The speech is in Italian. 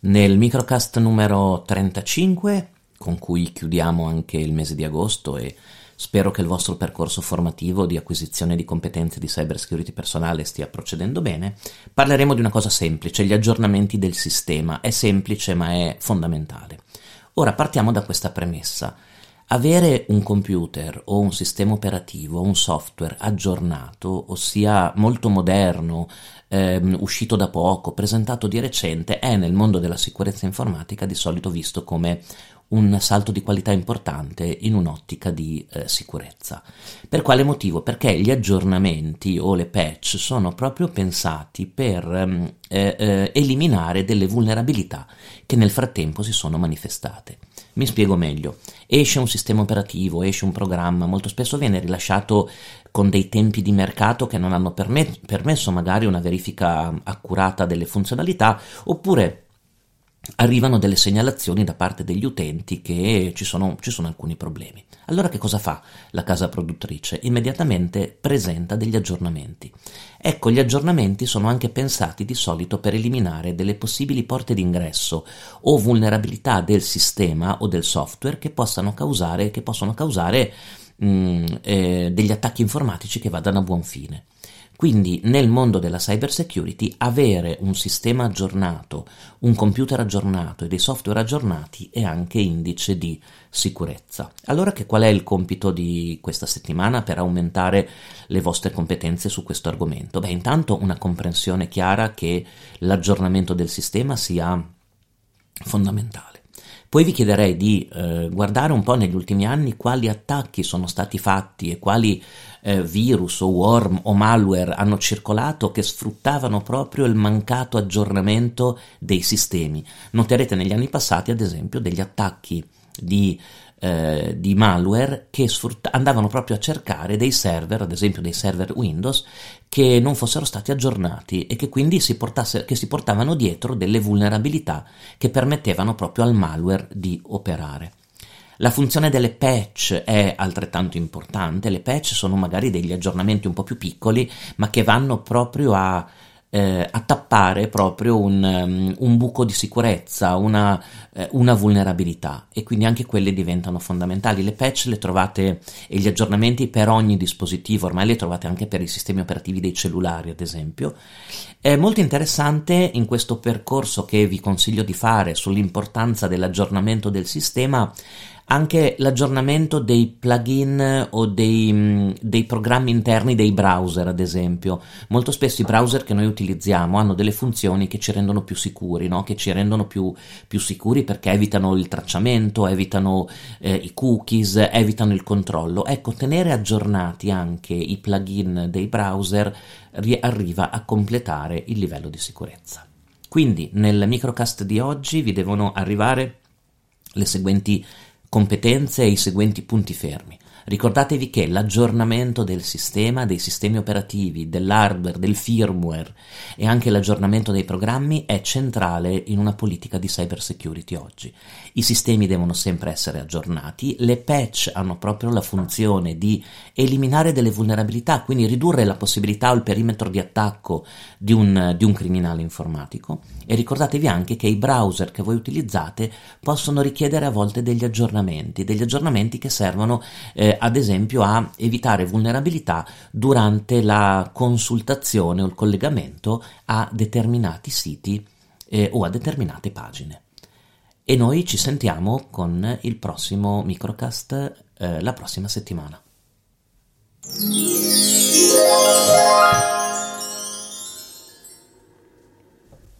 Nel microcast numero 35, con cui chiudiamo anche il mese di agosto e spero che il vostro percorso formativo di acquisizione di competenze di cybersecurity personale stia procedendo bene, parleremo di una cosa semplice, gli aggiornamenti del sistema. È semplice ma è fondamentale. Ora partiamo da questa premessa. Avere un computer o un sistema operativo un software aggiornato, ossia molto moderno, ehm, uscito da poco, presentato di recente, è nel mondo della sicurezza informatica di solito visto come un salto di qualità importante in un'ottica di eh, sicurezza. Per quale motivo? Perché gli aggiornamenti o le patch sono proprio pensati per ehm, eh, eh, eliminare delle vulnerabilità che nel frattempo si sono manifestate. Mi spiego meglio. Esce un sistema operativo, esce un programma, molto spesso viene rilasciato con dei tempi di mercato che non hanno permet- permesso magari una verifica accurata delle funzionalità, oppure arrivano delle segnalazioni da parte degli utenti che ci sono, ci sono, alcuni problemi. Allora che cosa fa la casa produttrice? Immediatamente presenta degli aggiornamenti. Ecco, gli aggiornamenti sono anche pensati di solito per eliminare delle possibili porte d'ingresso o vulnerabilità del sistema o del software che causare, che possono causare mh, mm, eh, degli attacchi informatici che vadano a buon fine. Quindi nel mondo della cyber security avere un sistema aggiornato, un computer aggiornato e dei software aggiornati è anche indice di sicurezza. Allora che qual è il compito di questa settimana per aumentare le vostre competenze su questo argomento? Beh, intanto una comprensione chiara che l'aggiornamento del sistema sia fondamentale. Poi vi chiederei di eh, guardare un po' negli ultimi anni quali attacchi sono stati fatti e quali eh, virus o worm o malware hanno circolato che sfruttavano proprio il mancato aggiornamento dei sistemi. Noterete negli anni passati, ad esempio, degli attacchi di eh, di malware che sfrutta- andavano proprio a cercare dei server, ad esempio dei server Windows, che non fossero stati aggiornati e che quindi si, che si portavano dietro delle vulnerabilità che permettevano proprio al malware di operare. La funzione delle patch è altrettanto importante, le patch sono magari degli aggiornamenti un po' più piccoli, ma che vanno proprio a eh, a tappare proprio un, um, un, buco di sicurezza, una, eh, una, vulnerabilità e quindi anche quelle diventano fondamentali. Le patch le trovate e gli aggiornamenti per ogni dispositivo, ormai le trovate anche per i sistemi operativi dei cellulari, ad esempio. È molto interessante in questo percorso che vi consiglio di fare sull'importanza dell'aggiornamento del sistema anche l'aggiornamento dei plugin o dei, mm, dei, programmi interni dei browser, ad esempio. Molto spesso i browser che noi utilizziamo hanno delle funzioni che ci rendono più sicuri, no? che ci rendono più, più, sicuri perché evitano il tracciamento, evitano eh, i cookies, evitano il controllo. Ecco, tenere aggiornati anche i plugin dei browser ri- arriva a completare il livello di sicurezza. Quindi nel microcast di oggi vi devono arrivare le seguenti competenze e i seguenti punti fermi. Ricordatevi che l'aggiornamento del sistema, dei sistemi operativi, dell'hardware, del firmware e anche l'aggiornamento dei programmi è centrale in una politica di cyber security oggi. I sistemi devono sempre essere aggiornati, le patch hanno proprio la funzione di eliminare delle vulnerabilità, quindi ridurre la possibilità o il perimetro di attacco di un, di un criminale informatico e ricordatevi anche che i browser che voi utilizzate possono richiedere a volte degli aggiornamenti, degli aggiornamenti che servono eh, ad esempio a evitare vulnerabilità durante la consultazione o il collegamento a determinati siti eh, o a determinate pagine. E noi ci sentiamo con il prossimo microcast eh, la prossima settimana.